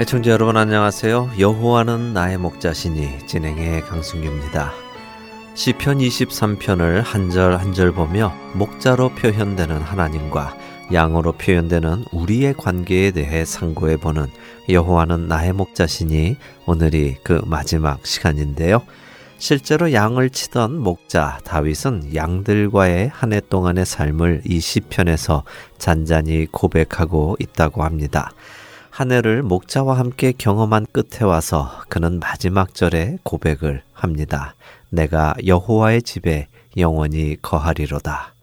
애청자 여러분 안녕하세요. 여호와는 나의 목자시니 진행의 강승규입니다. 시편 23편을 한 절 한 절 보며 목자로 표현되는 하나님과 양으로 표현되는 우리의 관계에 대해 상고해 보는 여호와는 나의 목자시니 오늘이 그 마지막 시간인데요. 실제로 양을 치던 목자 다윗은 양들과의 한 해 동안의 삶을 이 시편에서 잔잔히 고백하고 있다고 합니다. 한 해를 목자와 함께 경험한 끝에 와서 그는 마지막 절에 고백을 합니다. 내가 여호와의 집에 영원히 거하리로다.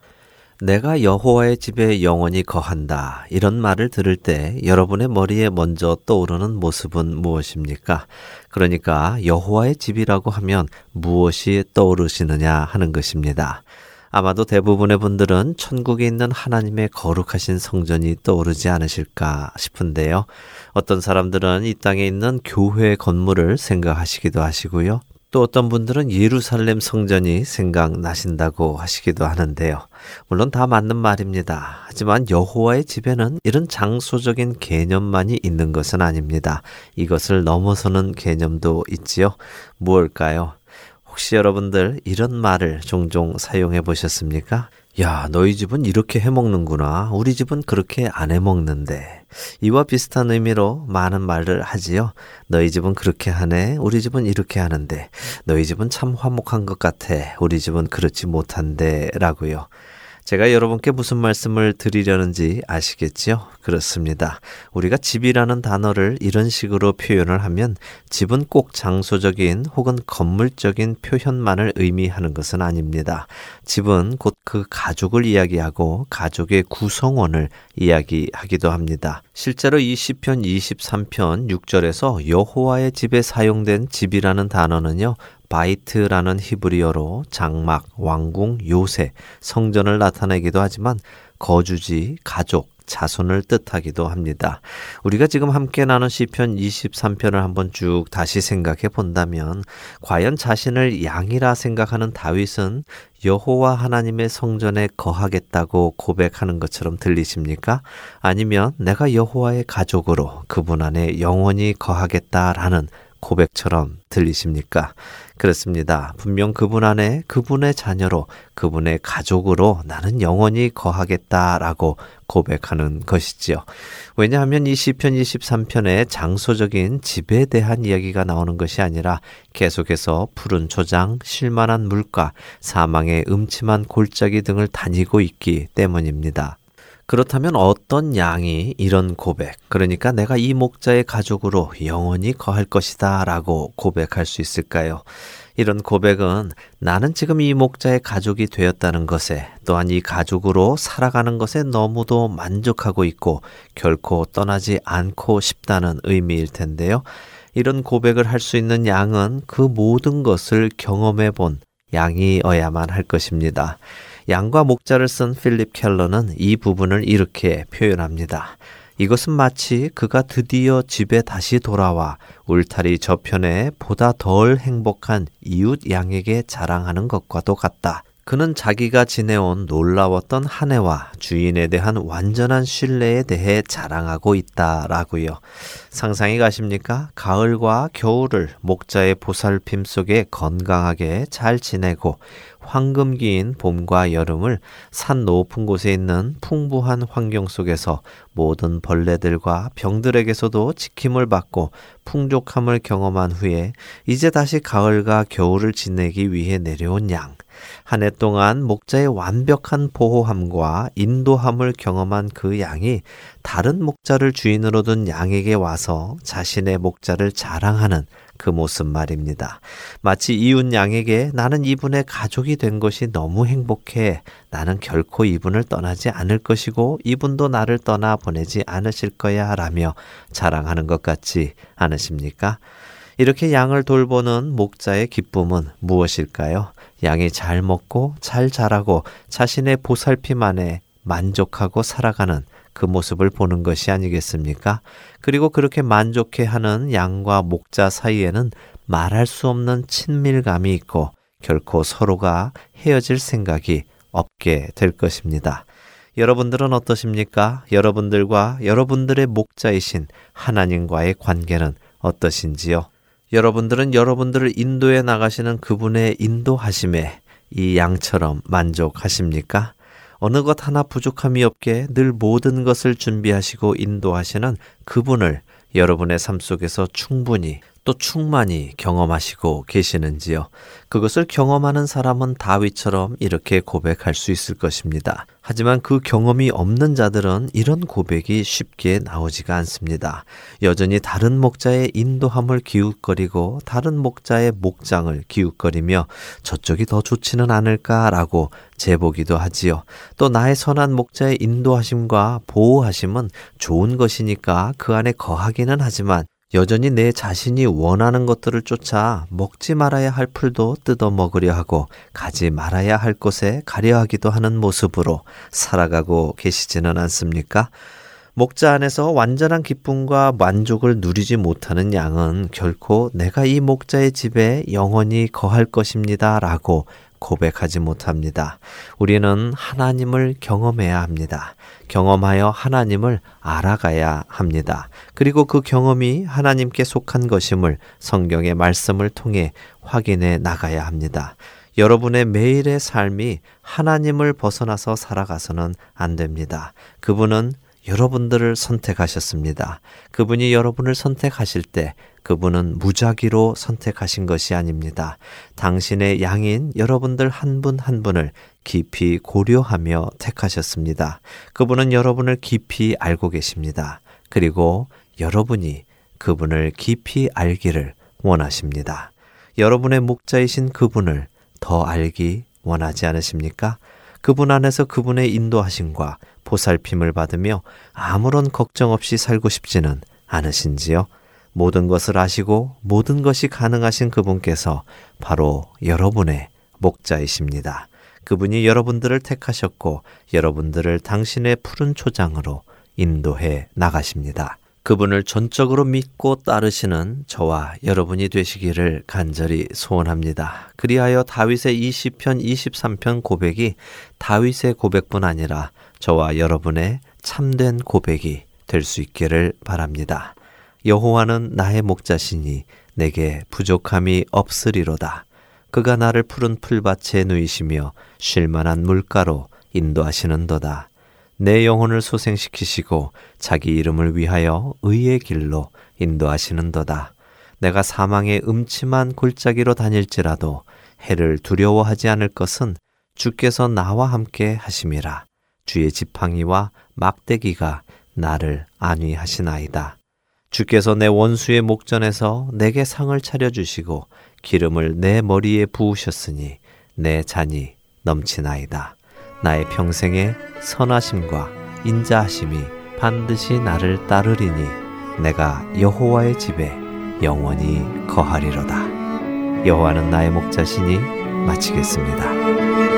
내가 여호와의 집에 영원히 거한다. 이런 말을 들을 때 여러분의 머리에 먼저 떠오르는 모습은 무엇입니까? 그러니까 여호와의 집이라고 하면 무엇이 떠오르시느냐 하는 것입니다. 아마도 대부분의 분들은 천국에 있는 하나님의 거룩하신 성전이 떠오르지 않으실까 싶은데요. 어떤 사람들은 이 땅에 있는 교회 건물을 생각하시기도 하시고요. 또 어떤 분들은 예루살렘 성전이 생각나신다고 하시기도 하는데요. 물론 다 맞는 말입니다. 하지만 여호와의 집에는 이런 장소적인 개념만이 있는 것은 아닙니다. 이것을 넘어서는 개념도 있지요. 무엇일까요? 혹시 여러분들 이런 말을 종종 사용해 보셨습니까? 야, 너희 집은 이렇게 해 먹는구나. 우리 집은 그렇게 안 해 먹는데. 이와 비슷한 의미로 많은 말을 하지요. 너희 집은 그렇게 하네. 우리 집은 이렇게 하는데. 너희 집은 참 화목한 것 같아. 우리 집은 그렇지 못한데. 라고요. 제가 여러분께 무슨 말씀을 드리려는지 아시겠지요? 그렇습니다. 우리가 집이라는 단어를 이런 식으로 표현을 하면 집은 꼭 장소적인 혹은 건물적인 표현만을 의미하는 것은 아닙니다. 집은 곧 그 가족을 이야기하고 가족의 구성원을 이야기하기도 합니다. 실제로 이 시편 23편 6절에서 여호와의 집에 사용된 집이라는 단어는요. 바이트라는 히브리어로 장막, 왕궁, 요새, 성전을 나타내기도 하지만 거주지, 가족, 자손을 뜻하기도 합니다. 우리가 지금 함께 나눈 시편 23편을 한번 쭉 다시 생각해 본다면 과연 자신을 양이라 생각하는 다윗은 여호와 하나님의 성전에 거하겠다고 고백하는 것처럼 들리십니까? 아니면 내가 여호와의 가족으로 그분 안에 영원히 거하겠다라는 고백처럼 들리십니까? 그렇습니다. 분명 그분 안에 그분의 자녀로 그분의 가족으로 나는 영원히 거하겠다라고 고백하는 것이지요. 왜냐하면 이 시편 23편에 장소적인 집에 대한 이야기가 나오는 것이 아니라 계속해서 푸른 초장, 실만한 물가, 사망의 음침한 골짜기 등을 다니고 있기 때문입니다. 그렇다면 어떤 양이 이런 고백, 그러니까 내가 이 목자의 가족으로 영원히 거할 것이다 라고 고백할 수 있을까요? 이런 고백은 나는 지금 이 목자의 가족이 되었다는 것에 또한 이 가족으로 살아가는 것에 너무도 만족하고 있고 결코 떠나지 않고 싶다는 의미일 텐데요. 이런 고백을 할 수 있는 양은 그 모든 것을 경험해 본 양이어야만 할 것입니다. 양과 목자를 쓴 필립 켈러는 이 부분을 이렇게 표현합니다. 이것은 마치 그가 드디어 집에 다시 돌아와 울타리 저편에 보다 덜 행복한 이웃 양에게 자랑하는 것과도 같다. 그는 자기가 지내온 놀라웠던 한 해와 주인에 대한 완전한 신뢰에 대해 자랑하고 있다라고요. 상상이 가십니까? 가을과 겨울을 목자의 보살핌 속에 건강하게 잘 지내고 황금기인 봄과 여름을 산 높은 곳에 있는 풍부한 환경 속에서 모든 벌레들과 병들에게서도 지킴을 받고 풍족함을 경험한 후에 이제 다시 가을과 겨울을 지내기 위해 내려온 양. 한 해 동안 목자의 완벽한 보호함과 인도함을 경험한 그 양이 다른 목자를 주인으로 둔 양에게 와서 자신의 목자를 자랑하는 그 모습 말입니다. 마치 이웃 양에게 나는 이분의 가족이 된 것이 너무 행복해. 나는 결코 이분을 떠나지 않을 것이고 이분도 나를 떠나 보내지 않으실 거야 라며 자랑하는 것 같지 않으십니까? 이렇게 양을 돌보는 목자의 기쁨은 무엇일까요? 양이 잘 먹고 잘 자라고 자신의 보살핌 안에 만족하고 살아가는 그 모습을 보는 것이 아니겠습니까? 그리고 그렇게 만족해 하는 양과 목자 사이에는 말할 수 없는 친밀감이 있고 결코 서로가 헤어질 생각이 없게 될 것입니다. 여러분들은 어떠십니까? 여러분들과 여러분들의 목자이신 하나님과의 관계는 어떠신지요? 여러분들은 여러분들을 인도해 나가시는 그분의 인도하심에 이 양처럼 만족하십니까? 어느 것 하나 부족함이 없게 늘 모든 것을 준비하시고 인도하시는 그분을 여러분의 삶 속에서 충분히 또 충만히 경험하시고 계시는지요? 그것을 경험하는 사람은 다윗처럼 이렇게 고백할 수 있을 것입니다. 하지만 그 경험이 없는 자들은 이런 고백이 쉽게 나오지가 않습니다. 여전히 다른 목자의 인도함을 기웃거리고 다른 목자의 목장을 기웃거리며 저쪽이 더 좋지는 않을까라고 재보기도 하지요. 또 나의 선한 목자의 인도하심과 보호하심은 좋은 것이니까 그 안에 거하기는 하지만 여전히 내 자신이 원하는 것들을 쫓아 먹지 말아야 할 풀도 뜯어 먹으려 하고 가지 말아야 할 곳에 가려 하기도 하는 모습으로 살아가고 계시지는 않습니까? 목자 안에서 완전한 기쁨과 만족을 누리지 못하는 양은 결코 내가 이 목자의 집에 영원히 거할 것입니다. 라고 고백하지 못합니다. 우리는 하나님을 경험해야 합니다. 경험하여 하나님을 알아가야 합니다. 그리고 그 경험이 하나님께 속한 것임을 성경의 말씀을 통해 확인해 나가야 합니다. 여러분의 매일의 삶이 하나님을 벗어나서 살아가서는 안 됩니다. 그분은 여러분들을 선택하셨습니다. 그분이 여러분을 선택하실 때 그분은 무작위로 선택하신 것이 아닙니다. 당신의 양인 여러분들 한 분한 한 분을 깊이 고려하며 택하셨습니다. 그분은 여러분을 깊이 알고 계십니다. 그리고 여러분이 그분을 깊이 알기를 원하십니다. 여러분의 목자이신 그분을 더 알기 원하지 않으십니까? 그분 안에서 그분의 인도하심과 보살핌을 받으며 아무런 걱정 없이 살고 싶지는 않으신지요? 모든 것을 아시고 모든 것이 가능하신 그분께서 바로 여러분의 목자이십니다. 그분이 여러분들을 택하셨고 여러분들을 당신의 푸른 초장으로 인도해 나가십니다. 그분을 전적으로 믿고 따르시는 저와 여러분이 되시기를 간절히 소원합니다. 그리하여 다윗의 20편, 23편 고백이 다윗의 고백뿐 아니라 저와 여러분의 참된 고백이 될 수 있기를 바랍니다. 여호와는 나의 목자시니 내게 부족함이 없으리로다. 그가 나를 푸른 풀밭에 누이시며 쉴만한 물가로 인도하시는도다. 내 영혼을 소생시키시고 자기 이름을 위하여 의의 길로 인도하시는도다. 내가 사망의 음침한 골짜기로 다닐지라도 해를 두려워하지 않을 것은 주께서 나와 함께 하심이라. 주의 지팡이와 막대기가 나를 안위하시나이다. 주께서 내 원수의 목전에서 내게 상을 차려주시고 기름을 내 머리에 부으셨으니 내 잔이 넘치나이다. 나의 평생의 선하심과 인자하심이 반드시 나를 따르리니 내가 여호와의 집에 영원히 거하리로다. 여호와는 나의 목자시니 마치겠습니다.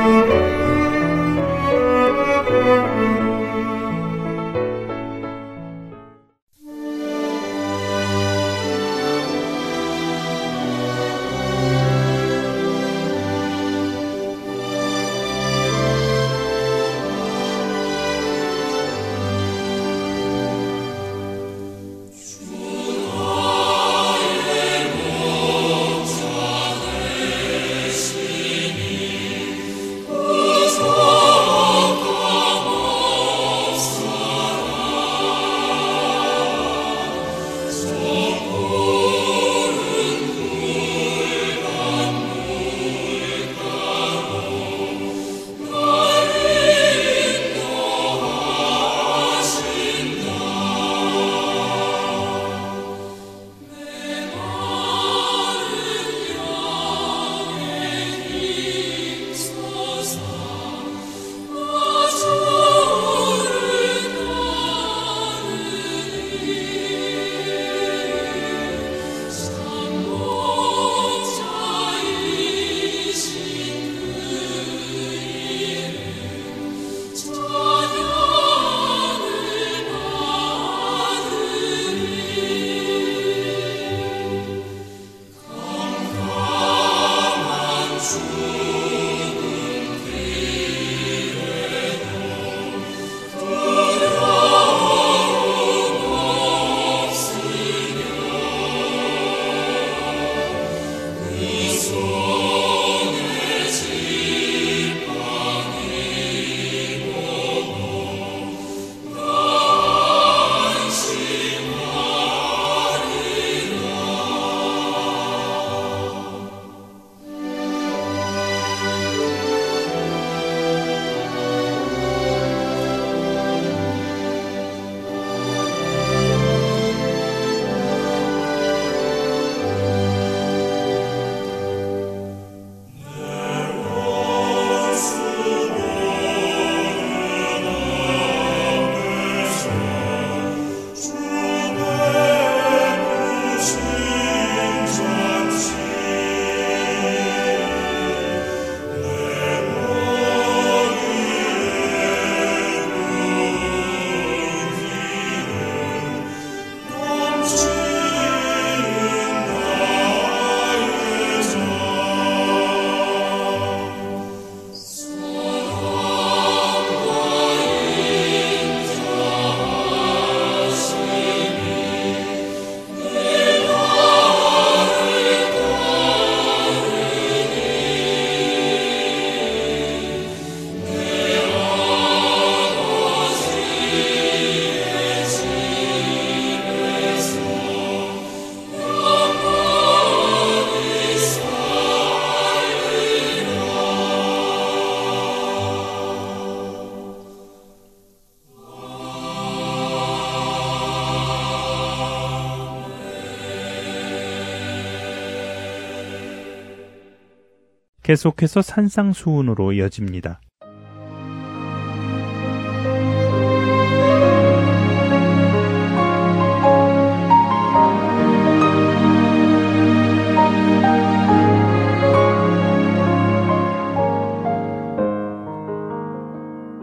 계속해서 산상수훈으로 이어집니다.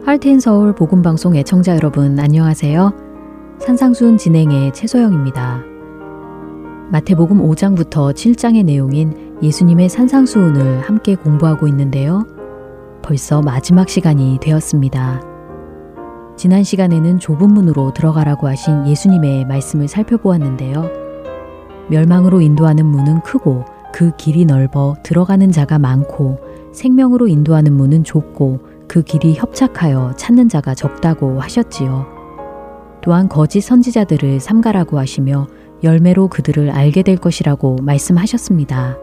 할텐 서울 복음방송 애청자 여러분 안녕하세요. 산상순 진행의 최소영입니다. 마태복음 5장부터 7장의 내용인 예수님의 산상수훈을 함께 공부하고 있는데요. 벌써 마지막 시간이 되었습니다. 지난 시간에는 좁은 문으로 들어가라고 하신 예수님의 말씀을 살펴보았는데요. 멸망으로 인도하는 문은 크고 그 길이 넓어 들어가는 자가 많고 생명으로 인도하는 문은 좁고 그 길이 협착하여 찾는 자가 적다고 하셨지요. 또한 거짓 선지자들을 삼가라고 하시며 열매로 그들을 알게 될 것이라고 말씀하셨습니다.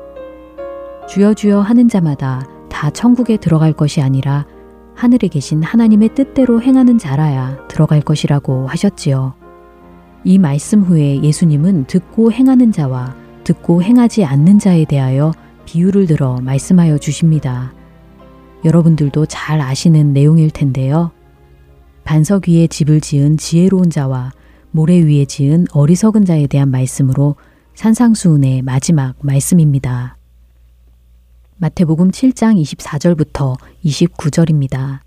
주여 주여 하는 자마다 다 천국에 들어갈 것이 아니라 하늘에 계신 하나님의 뜻대로 행하는 자라야 들어갈 것이라고 하셨지요. 이 말씀 후에 예수님은 듣고 행하는 자와 듣고 행하지 않는 자에 대하여 비유를 들어 말씀하여 주십니다. 여러분들도 잘 아시는 내용일 텐데요. 반석 위에 집을 지은 지혜로운 자와 모래 위에 지은 어리석은 자에 대한 말씀으로 산상수훈의 마지막 말씀입니다. 마태복음 7장 24절부터 29절입니다.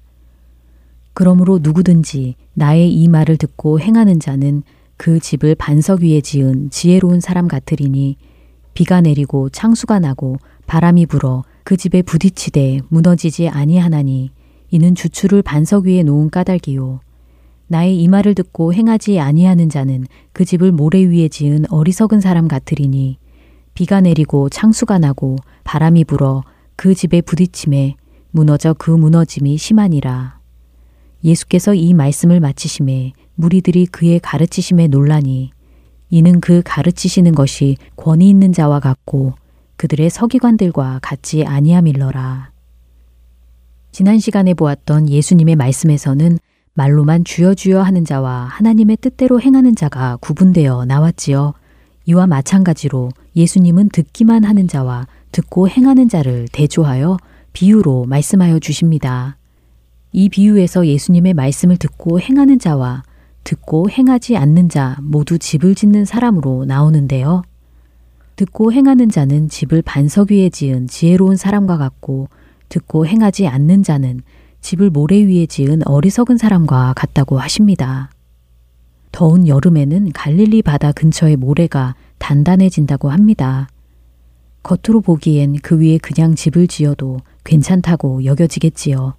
그러므로 누구든지 나의 이 말을 듣고 행하는 자는 그 집을 반석 위에 지은 지혜로운 사람 같으리니 비가 내리고 창수가 나고 바람이 불어 그 집에 부딪히되 무너지지 아니하나니 이는 주추를 반석 위에 놓은 까닭이요 나의 이 말을 듣고 행하지 아니하는 자는 그 집을 모래 위에 지은 어리석은 사람 같으리니 비가 내리고 창수가 나고 바람이 불어 그 집에 부딪힘에 무너져 그 무너짐이 심하니라. 예수께서 이 말씀을 마치심에 무리들이 그의 가르치심에 놀라니 이는 그 가르치시는 것이 권위 있는 자와 같고 그들의 서기관들과 같지 아니함일러라. 지난 시간에 보았던 예수님의 말씀에서는 말로만 주여 주여 하는 자와 하나님의 뜻대로 행하는 자가 구분되어 나왔지요. 이와 마찬가지로 예수님은 듣기만 하는 자와 듣고 행하는 자를 대조하여 비유로 말씀하여 주십니다. 이 비유에서 예수님의 말씀을 듣고 행하는 자와 듣고 행하지 않는 자 모두 집을 짓는 사람으로 나오는데요. 듣고 행하는 자는 집을 반석 위에 지은 지혜로운 사람과 같고 듣고 행하지 않는 자는 집을 모래 위에 지은 어리석은 사람과 같다고 하십니다. 더운 여름에는 갈릴리 바다 근처의 모래가 단단해진다고 합니다. 겉으로 보기엔 그 위에 그냥 집을 지어도 괜찮다고 여겨지겠지요.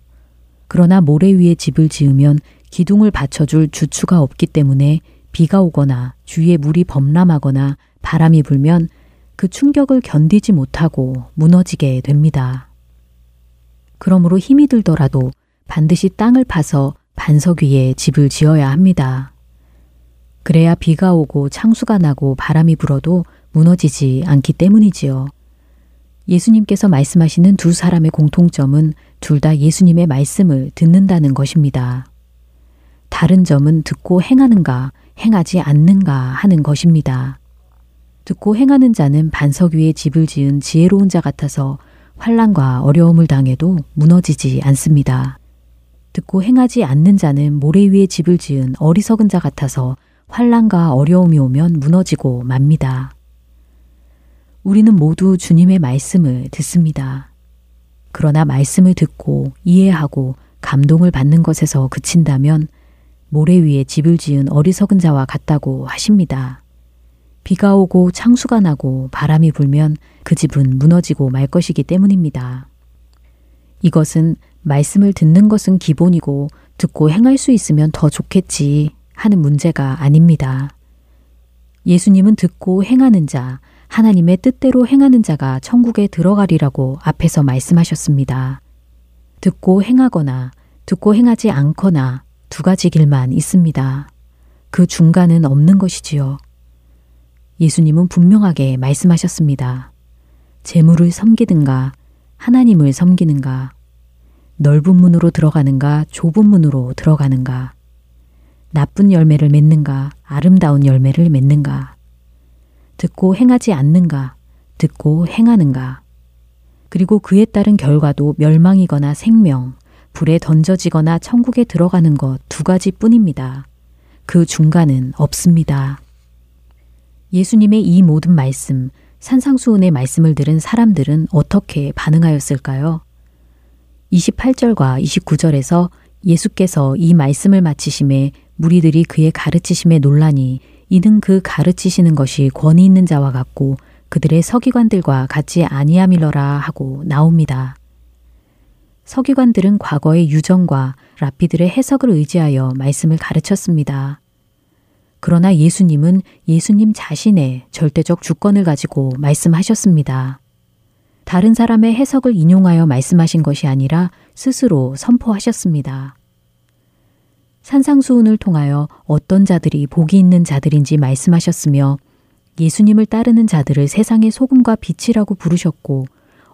그러나 모래 위에 집을 지으면 기둥을 받쳐줄 주추가 없기 때문에 비가 오거나 주위에 물이 범람하거나 바람이 불면 그 충격을 견디지 못하고 무너지게 됩니다. 그러므로 힘이 들더라도 반드시 땅을 파서 반석 위에 집을 지어야 합니다. 그래야 비가 오고 창수가 나고 바람이 불어도 무너지지 않기 때문이지요. 예수님께서 말씀하시는 두 사람의 공통점은 둘 다 예수님의 말씀을 듣는다는 것입니다. 다른 점은 듣고 행하는가, 행하지 않는가 하는 것입니다. 듣고 행하는 자는 반석 위에 집을 지은 지혜로운 자 같아서 환란과 어려움을 당해도 무너지지 않습니다. 듣고 행하지 않는 자는 모래 위에 집을 지은 어리석은 자 같아서 환란과 어려움이 오면 무너지고 맙니다. 우리는 모두 주님의 말씀을 듣습니다. 그러나 말씀을 듣고 이해하고 감동을 받는 것에서 그친다면 모래 위에 집을 지은 어리석은 자와 같다고 하십니다. 비가 오고 창수가 나고 바람이 불면 그 집은 무너지고 말 것이기 때문입니다. 이것은 말씀을 듣는 것은 기본이고 듣고 행할 수 있으면 더 좋겠지 하는 문제가 아닙니다. 예수님은 듣고 행하는 자, 하나님의 뜻대로 행하는 자가 천국에 들어가리라고 앞에서 말씀하셨습니다. 듣고 행하거나 듣고 행하지 않거나 두 가지 길만 있습니다. 그 중간은 없는 것이지요. 예수님은 분명하게 말씀하셨습니다. 재물을 섬기든가 하나님을 섬기는가 넓은 문으로 들어가는가 좁은 문으로 들어가는가 나쁜 열매를 맺는가 아름다운 열매를 맺는가 듣고 행하지 않는가 듣고 행하는가 그리고 그에 따른 결과도 멸망이거나 생명, 불에 던져지거나 천국에 들어가는 것 두 가지 뿐입니다. 그 중간은 없습니다. 예수님의 이 모든 말씀, 산상수훈의 말씀을 들은 사람들은 어떻게 반응하였을까요? 28절과 29절에서 예수께서 이 말씀을 마치심에 무리들이 그의 가르치심에 논란이 이는 그 가르치시는 것이 권위 있는 자와 같고 그들의 서기관들과 같이 아니함이러라 하고 나옵니다. 서기관들은 과거의 유정과 랍비들의 해석을 의지하여 말씀을 가르쳤습니다. 그러나 예수님은 예수님 자신의 절대적 주권을 가지고 말씀하셨습니다. 다른 사람의 해석을 인용하여 말씀하신 것이 아니라 스스로 선포하셨습니다. 산상수훈을 통하여 어떤 자들이 복이 있는 자들인지 말씀하셨으며 예수님을 따르는 자들을 세상의 소금과 빛이라고 부르셨고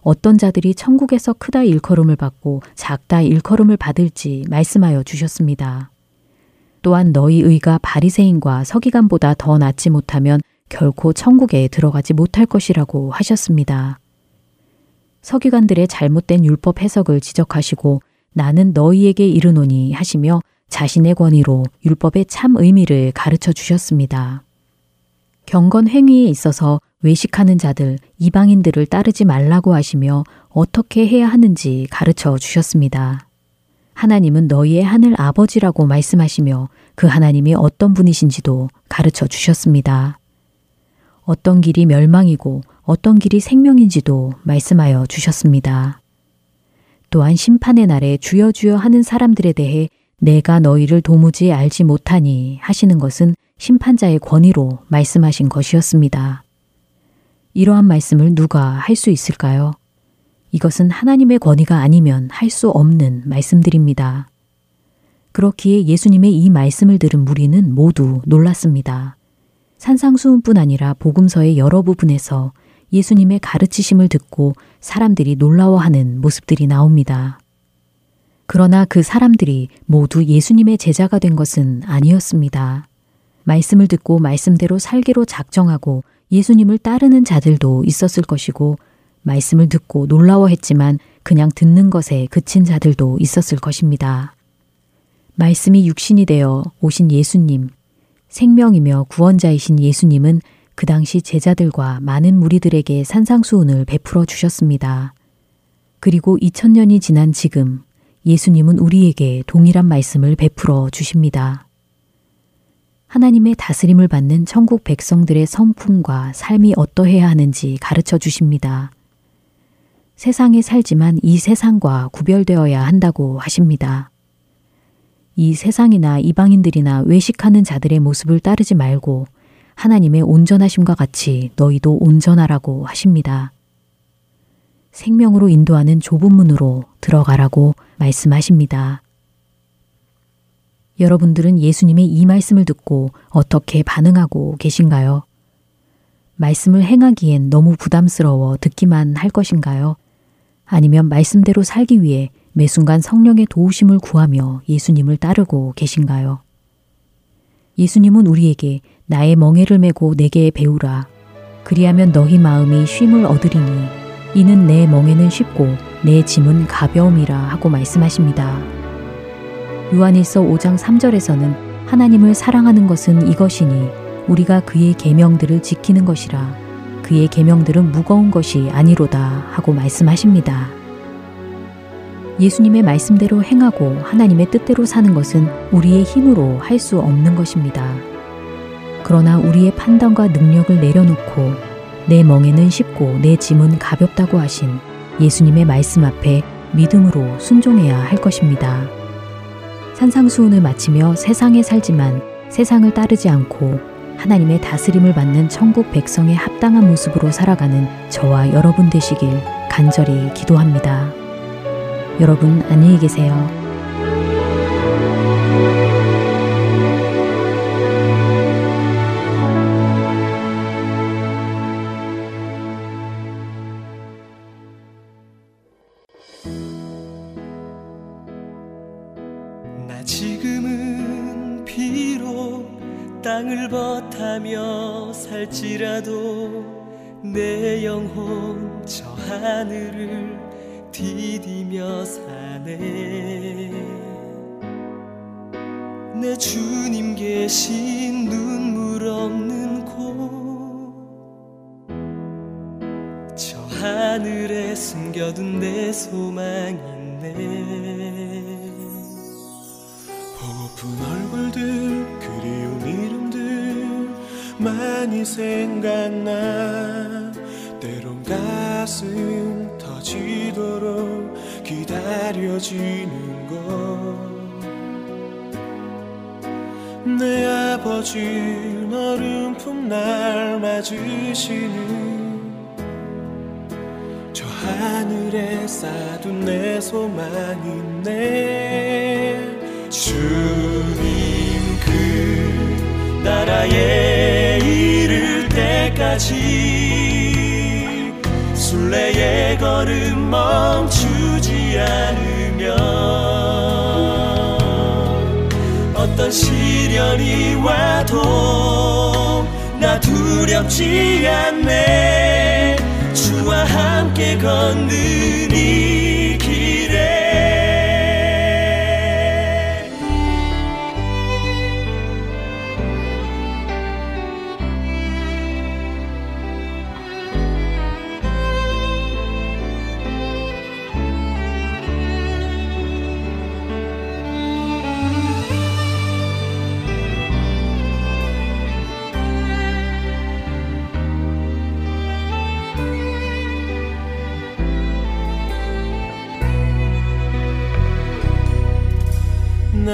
어떤 자들이 천국에서 크다 일컬음을 받고 작다 일컬음을 받을지 말씀하여 주셨습니다. 또한 너희 의가 바리새인과 서기관보다 더 낫지 못하면 결코 천국에 들어가지 못할 것이라고 하셨습니다. 서기관들의 잘못된 율법 해석을 지적하시고 나는 너희에게 이르노니 하시며 자신의 권위로 율법의 참 의미를 가르쳐 주셨습니다. 경건 행위에 있어서 외식하는 자들, 이방인들을 따르지 말라고 하시며 어떻게 해야 하는지 가르쳐 주셨습니다. 하나님은 너희의 하늘 아버지라고 말씀하시며 그 하나님이 어떤 분이신지도 가르쳐 주셨습니다. 어떤 길이 멸망이고 어떤 길이 생명인지도 말씀하여 주셨습니다. 또한 심판의 날에 주여 주여 하는 사람들에 대해 내가 너희를 도무지 알지 못하니 하시는 것은 심판자의 권위로 말씀하신 것이었습니다. 이러한 말씀을 누가 할 수 있을까요? 이것은 하나님의 권위가 아니면 할 수 없는 말씀들입니다. 그렇기에 예수님의 이 말씀을 들은 무리는 모두 놀랐습니다. 산상수훈뿐 아니라 복음서의 여러 부분에서 예수님의 가르치심을 듣고 사람들이 놀라워하는 모습들이 나옵니다. 그러나 그 사람들이 모두 예수님의 제자가 된 것은 아니었습니다. 말씀을 듣고 말씀대로 살기로 작정하고 예수님을 따르는 자들도 있었을 것이고 말씀을 듣고 놀라워했지만 그냥 듣는 것에 그친 자들도 있었을 것입니다. 말씀이 육신이 되어 오신 예수님, 생명이며 구원자이신 예수님은 그 당시 제자들과 많은 무리들에게 산상수훈을 베풀어 주셨습니다. 그리고 2000년이 지난 지금 예수님은 우리에게 동일한 말씀을 베풀어 주십니다. 하나님의 다스림을 받는 천국 백성들의 성품과 삶이 어떠해야 하는지 가르쳐 주십니다. 세상에 살지만 이 세상과 구별되어야 한다고 하십니다. 이 세상이나 이방인들이나 외식하는 자들의 모습을 따르지 말고 하나님의 온전하심과 같이 너희도 온전하라고 하십니다. 생명으로 인도하는 좁은 문으로 들어가라고 말씀하십니다. 여러분들은 예수님의 이 말씀을 듣고 어떻게 반응하고 계신가요? 말씀을 행하기엔 너무 부담스러워 듣기만 할 것인가요? 아니면 말씀대로 살기 위해 매 순간 성령의 도우심을 구하며 예수님을 따르고 계신가요? 예수님은 우리에게 나의 멍에를 메고 내게 배우라. 그리하면 너희 마음이 쉼을 얻으리니 이는 내 멍에는 쉽고 내 짐은 가벼움이라 하고 말씀하십니다. 요한일서 5장 3절에서는 하나님을 사랑하는 것은 이것이니 우리가 그의 계명들을 지키는 것이라 그의 계명들은 무거운 것이 아니로다 하고 말씀하십니다. 예수님의 말씀대로 행하고 하나님의 뜻대로 사는 것은 우리의 힘으로 할 수 없는 것입니다. 그러나 우리의 판단과 능력을 내려놓고 내 멍에는 쉽고 내 짐은 가볍다고 하신 예수님의 말씀 앞에 믿음으로 순종해야 할 것입니다. 산상수훈을 마치며 세상에 살지만 세상을 따르지 않고 하나님의 다스림을 받는 천국 백성의 합당한 모습으로 살아가는 저와 여러분 되시길 간절히 기도합니다. 여러분 안녕히 계세요. 아버지 너른 품날 맞으시는 저 하늘에 쌓둔 내 소망이네. 주님 그 나라에 이를 때까지 순례의 걸음 멈추지 않으면 어떤 시련이 와도 나 두렵지 않네. 주와 함께 걷는 이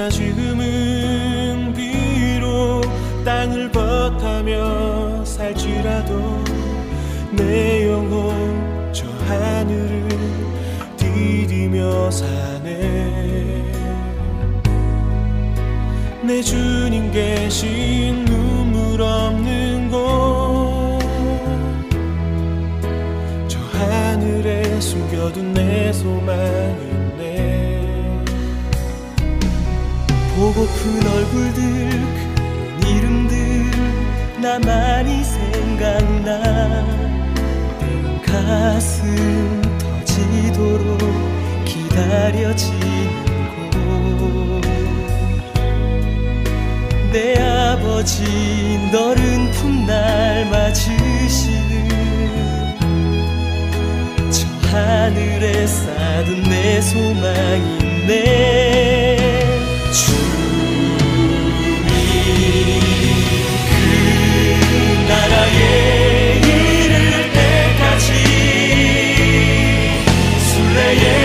지금은 비록 땅을 벗하며 살지라도 내 영혼 저 하늘을 디디며 사네. 내 주님 계신 눈물 없는 곳 저 하늘에 숨겨둔 내 소망이 보고픈 얼굴들 그 이름들 나 많이 생각나. 가슴 터지도록 기다려지는 곳내 아버지 너른 품 날 맞으시는 저 하늘에 쌓둔 내 소망이네 때까지 순례의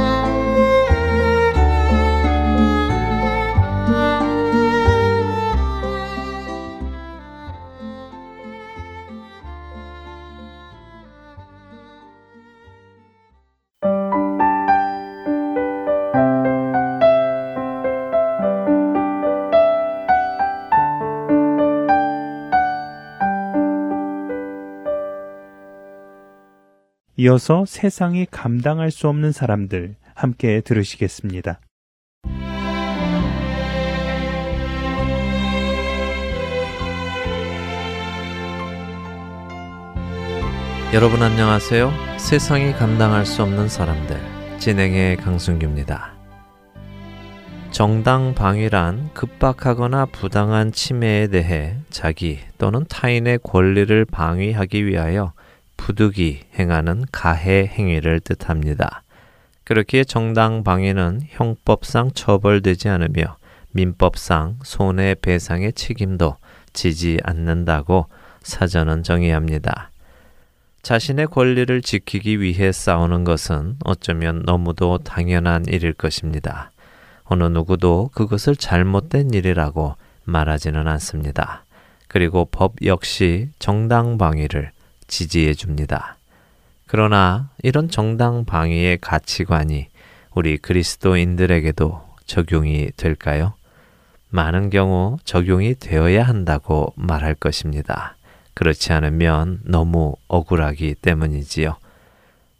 이어서 세상이 감당할 수 없는 사람들 함께 들으시겠습니다. 여러분 안녕하세요. 세상이 감당할 수 없는 사람들 진행의 강순규입니다. 정당 방위란 급박하거나 부당한 침해에 대해 자기 또는 타인의 권리를 방위하기 위하여 부득이 행하는 가해 행위를 뜻합니다. 그렇기에 정당 방위는 형법상 처벌되지 않으며 민법상 손해배상의 책임도 지지 않는다고 사전은 정의합니다. 자신의 권리를 지키기 위해 싸우는 것은 어쩌면 너무도 당연한 일일 것입니다. 어느 누구도 그것을 잘못된 일이라고 말하지는 않습니다. 그리고 법 역시 정당 방위를 지지해 줍니다. 그러나 이런 정당 방위의 가치관이 우리 그리스도인들에게도 적용이 될까요? 많은 경우 적용이 되어야 한다고 말할 것입니다. 그렇지 않으면 너무 억울하기 때문이지요.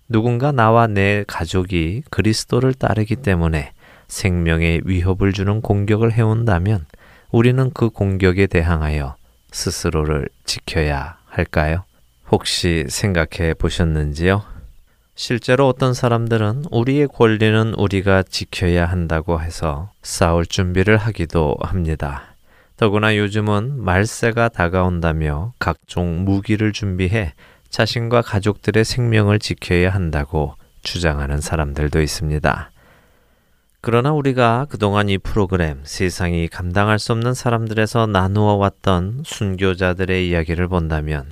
누군가 나와 내 가족이 그리스도를 따르기 때문에 생명에 위협을 주는 공격을 해온다면 우리는 그 공격에 대항하여 스스로를 지켜야 할까요? 혹시 생각해 보셨는지요? 실제로 어떤 사람들은 우리의 권리는 우리가 지켜야 한다고 해서 싸울 준비를 하기도 합니다. 더구나 요즘은 말세가 다가온다며 각종 무기를 준비해 자신과 가족들의 생명을 지켜야 한다고 주장하는 사람들도 있습니다. 그러나 우리가 그동안 이 프로그램 세상이 감당할 수 없는 사람들에서 나누어 왔던 순교자들의 이야기를 본다면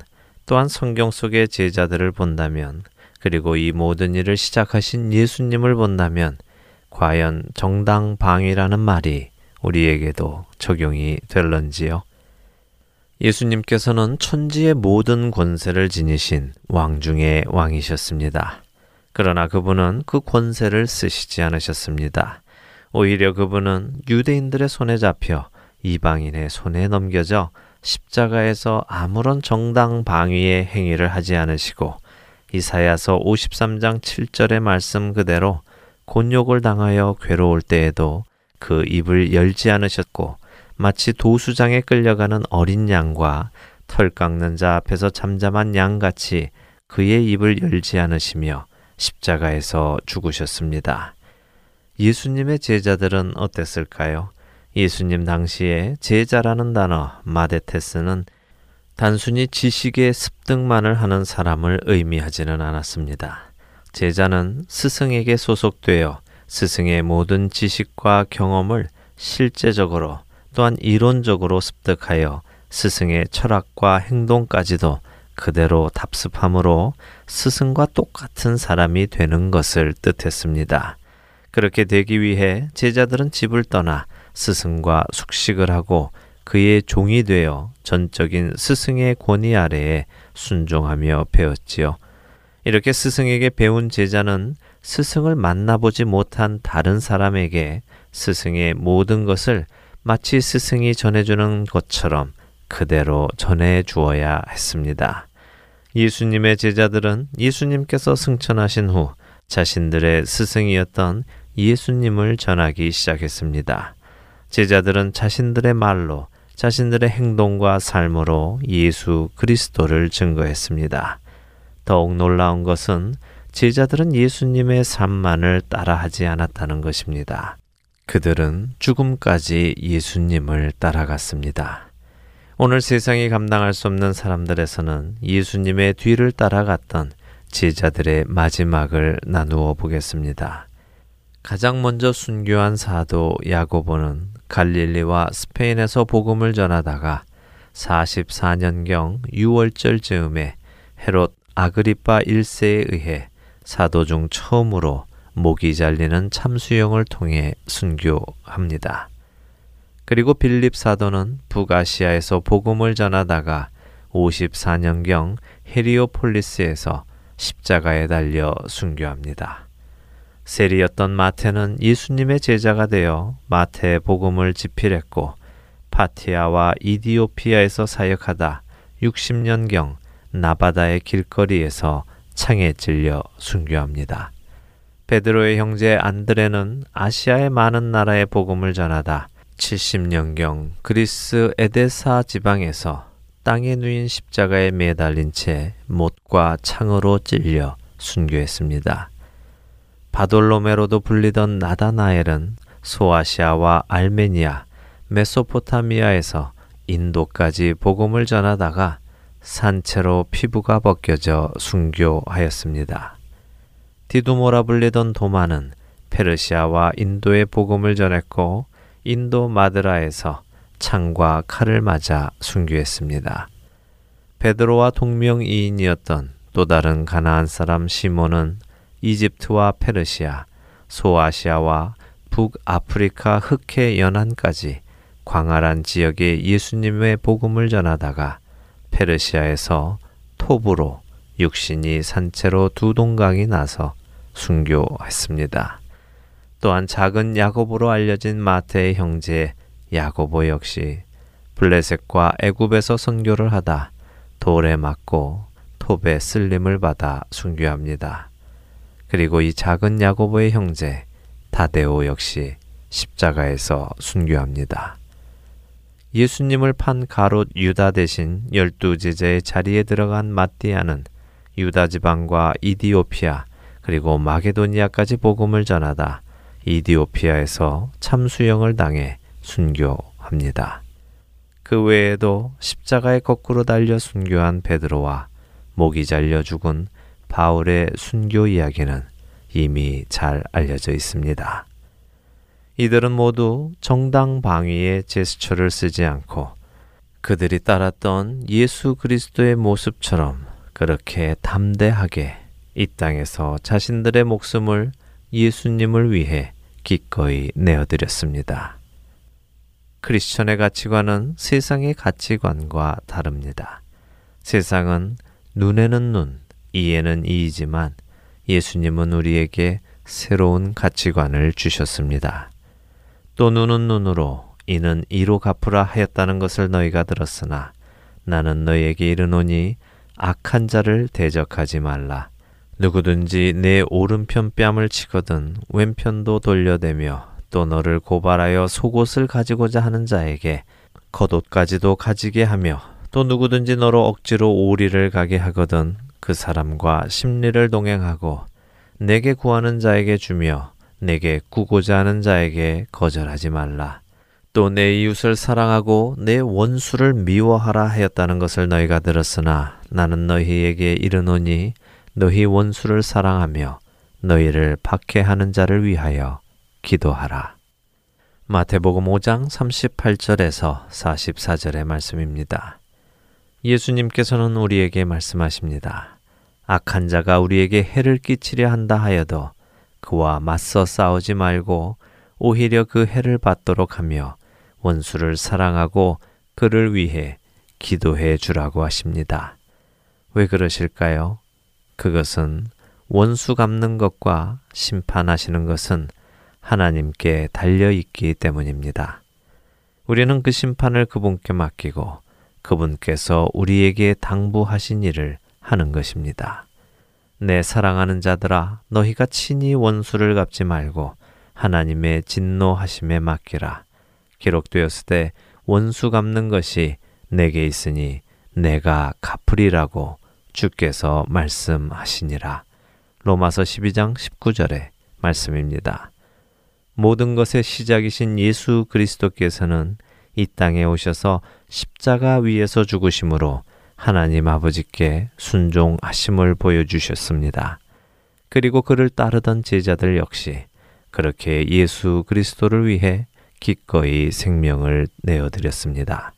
또한 성경 속의 제자들을 본다면 그리고 이 모든 일을 시작하신 예수님을 본다면 과연 정당 방위라는 말이 우리에게도 적용이 될런지요? 예수님께서는 천지의 모든 권세를 지니신 왕 중의 왕이셨습니다. 그러나 그분은 그 권세를 쓰시지 않으셨습니다. 오히려 그분은 유대인들의 손에 잡혀 이방인의 손에 넘겨져 십자가에서 아무런 정당 방위의 행위를 하지 않으시고 이사야서 53장 7절의 말씀 그대로 곤욕을 당하여 괴로울 때에도 그 입을 열지 않으셨고 마치 도수장에 끌려가는 어린 양과 털 깎는 자 앞에서 잠잠한 양같이 그의 입을 열지 않으시며 십자가에서 죽으셨습니다. 예수님의 제자들은 어땠을까요? 예수님 당시에 제자라는 단어 마데테스는 단순히 지식의 습득만을 하는 사람을 의미하지는 않았습니다. 제자는 스승에게 소속되어 스승의 모든 지식과 경험을 실제적으로 또한 이론적으로 습득하여 스승의 철학과 행동까지도 그대로 답습함으로 스승과 똑같은 사람이 되는 것을 뜻했습니다. 그렇게 되기 위해 제자들은 집을 떠나 스승과 숙식을 하고 그의 종이 되어 전적인 스승의 권위 아래에 순종하며 배웠지요. 이렇게 스승에게 배운 제자는 스승을 만나보지 못한 다른 사람에게 스승의 모든 것을 마치 스승이 전해주는 것처럼 그대로 전해 주어야 했습니다. 예수님의 제자들은 예수님께서 승천하신 후 자신들의 스승이었던 예수님을 전하기 시작했습니다. 제자들은 자신들의 말로 자신들의 행동과 삶으로 예수 그리스도를 증거했습니다. 더욱 놀라운 것은 제자들은 예수님의 삶만을 따라하지 않았다는 것입니다. 그들은 죽음까지 예수님을 따라갔습니다. 오늘 세상이 감당할 수 없는 사람들에서는 예수님의 뒤를 따라갔던 제자들의 마지막을 나누어 보겠습니다. 가장 먼저 순교한 사도 야고보는 갈릴리와 스페인에서 복음을 전하다가 44년경 6월절 즈음에 헤롯 아그리파 1세에 의해 사도 중 처음으로 목이 잘리는 참수형을 통해 순교합니다. 그리고 빌립 사도는 북아시아에서 복음을 전하다가 54년경 헤리오폴리스에서 십자가에 달려 순교합니다. 세리였던 마테는 예수님의 제자가 되어 마태의 복음을 집필했고 파티아와 이디오피아에서 사역하다 60년경 나바다의 길거리에서 창에 찔려 순교합니다. 베드로의 형제 안드레는 아시아의 많은 나라의 복음을 전하다 70년경 그리스 에데사 지방에서 땅에 누인 십자가에 매달린 채 못과 창으로 찔려 순교했습니다. 바돌로메로도 불리던 나다나엘은 소아시아와 알메니아, 메소포타미아에서 인도까지 복음을 전하다가 산채로 피부가 벗겨져 순교하였습니다. 디두모라 불리던 도마는 페르시아와 인도의 복음을 전했고 인도 마드라에서 창과 칼을 맞아 순교했습니다. 베드로와 동명이인이었던 또 다른 가나안 사람 시몬은 이집트와 페르시아, 소아시아와 북아프리카 흑해 연안까지 광활한 지역에 예수님의 복음을 전하다가 페르시아에서 톱으로 육신이 산채로 두 동강이 나서 순교했습니다. 또한 작은 야고보로 알려진 마태의 형제 야고보 역시 블레셋과 애굽에서 선교를 하다 돌에 맞고 톱에 쓸림을 받아 순교합니다. 그리고 이 작은 야고보의 형제 다데오 역시 십자가에서 순교합니다. 예수님을 판 가롯 유다 대신 열두 제자의 자리에 들어간 마띠아는 유다 지방과 이디오피아 그리고 마게도니아까지 복음을 전하다 이디오피아에서 참수형을 당해 순교합니다. 그 외에도 십자가에 거꾸로 달려 순교한 베드로와 목이 잘려 죽은 바울의 순교 이야기는 이미 잘 알려져 있습니다. 이들은 모두 정당 방위의 제스처를 쓰지 않고 그들이 따랐던 예수 그리스도의 모습처럼 그렇게 담대하게 이 땅에서 자신들의 목숨을 예수님을 위해 기꺼이 내어드렸습니다. 크리스천의 가치관은 세상의 가치관과 다릅니다. 세상은 눈에는 눈, 이에는 이이지만 예수님은 우리에게 새로운 가치관을 주셨습니다. 또 눈은 눈으로 이는 이로 갚으라 하였다는 것을 너희가 들었으나 나는 너희에게 이르노니 악한 자를 대적하지 말라. 누구든지 내 오른편 뺨을 치거든 왼편도 돌려대며 또 너를 고발하여 속옷을 가지고자 하는 자에게 겉옷까지도 가지게 하며 또 누구든지 너로 억지로 오리를 가게 하거든 그 사람과 심리를 동행하고 내게 구하는 자에게 주며 내게 구고자 하는 자에게 거절하지 말라. 또 내 이웃을 사랑하고 내 원수를 미워하라 하였다는 것을 너희가 들었으나 나는 너희에게 이르노니 너희 원수를 사랑하며 너희를 박해하는 자를 위하여 기도하라. 마태복음 5장 38절에서 44절의 말씀입니다. 예수님께서는 우리에게 말씀하십니다. 악한 자가 우리에게 해를 끼치려 한다 하여도 그와 맞서 싸우지 말고 오히려 그 해를 받도록 하며 원수를 사랑하고 그를 위해 기도해 주라고 하십니다. 왜 그러실까요? 그것은 원수 갚는 것과 심판하시는 것은 하나님께 달려 있기 때문입니다. 우리는 그 심판을 그분께 맡기고 그분께서 우리에게 당부하신 일을 하는 것입니다. 내 사랑하는 자들아, 너희가 친히 원수를 갚지 말고 하나님의 진노하심에 맡기라. 기록되었을 때 원수 갚는 것이 내게 있으니 내가 갚으리라고 주께서 말씀하시니라. 로마서 12장 19절의 말씀입니다. 모든 것의 시작이신 예수 그리스도께서는 이 땅에 오셔서 십자가 위에서 죽으심으로 하나님 아버지께 순종하심을 보여주셨습니다. 그리고 그를 따르던 제자들 역시 그렇게 예수 그리스도를 위해 기꺼이 생명을 내어드렸습니다.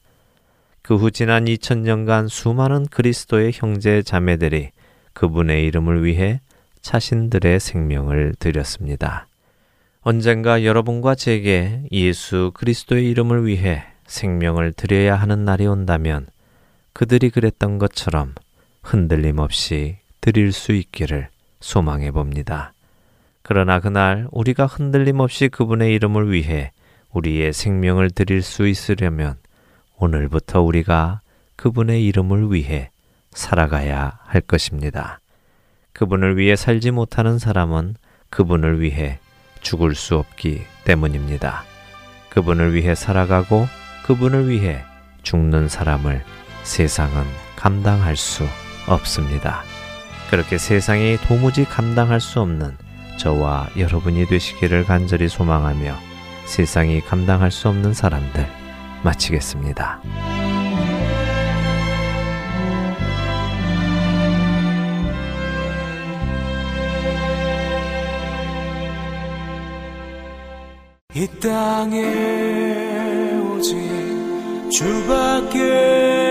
그 후 지난 2000년간 수많은 그리스도의 형제 자매들이 그분의 이름을 위해 자신들의 생명을 드렸습니다. 언젠가 여러분과 제게 예수 그리스도의 이름을 위해 생명을 드려야 하는 날이 온다면 그들이 그랬던 것처럼 흔들림 없이 드릴 수 있기를 소망해 봅니다. 그러나 그날 우리가 흔들림 없이 그분의 이름을 위해 우리의 생명을 드릴 수 있으려면 오늘부터 우리가 그분의 이름을 위해 살아가야 할 것입니다. 그분을 위해 살지 못하는 사람은 그분을 위해 죽을 수 없기 때문입니다. 그분을 위해 살아가고 그분을 위해 죽는 사람을 세상은 감당할 수 없습니다. 그렇게 세상이 도무지 감당할 수 없는 저와 여러분이 되시기를 간절히 소망하며 세상이 감당할 수 없는 사람들 마치겠습니다. 이 땅에 오직 주밖에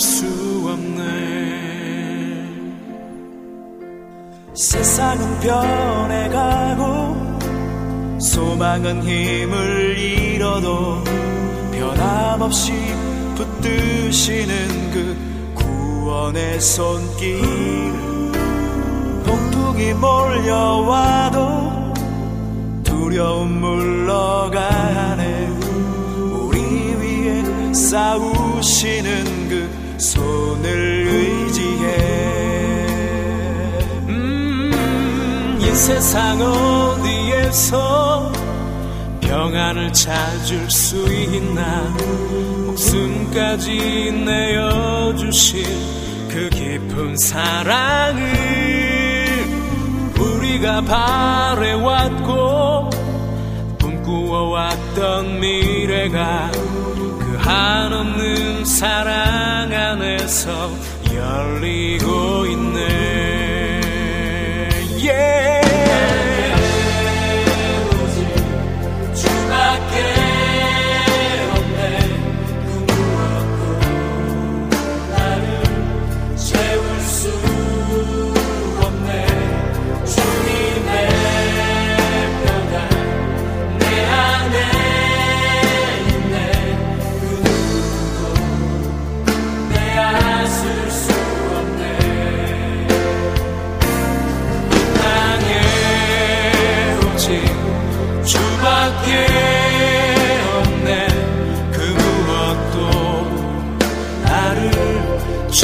수 없네. 세상은 변해가고 소망은 힘을 잃어도 변함없이 붙드시는 그 구원의 손길. 폭풍이 몰려와도 두려움 물러가네. 우리 위에 싸우시는 그 손을 의지해. 음, 이 세상 어디에서 평안을 찾을 수 있나? 목숨까지 내어주실 그 깊은 사랑을 우리가 바래왔고 꿈꾸어왔던 미래가 그 한없는 사랑 안에서 열리고 있네 yeah.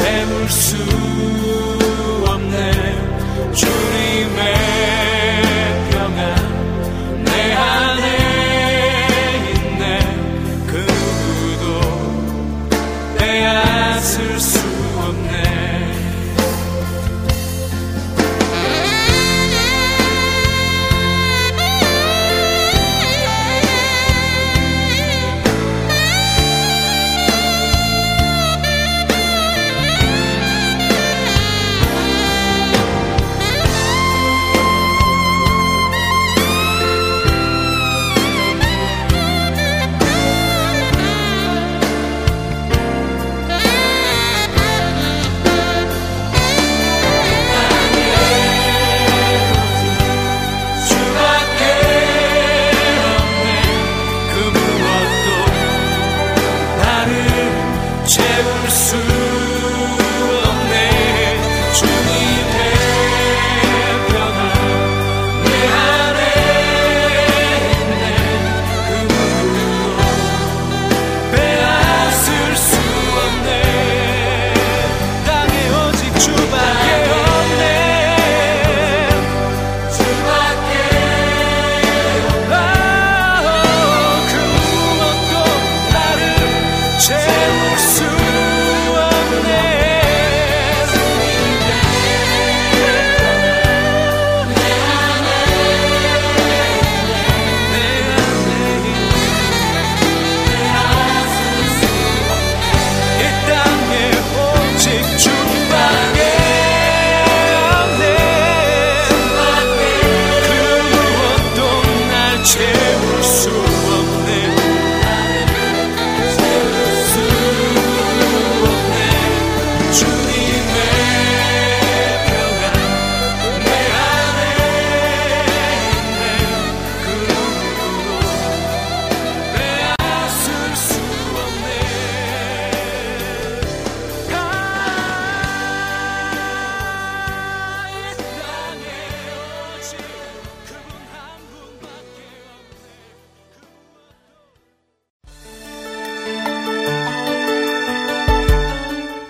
Hashem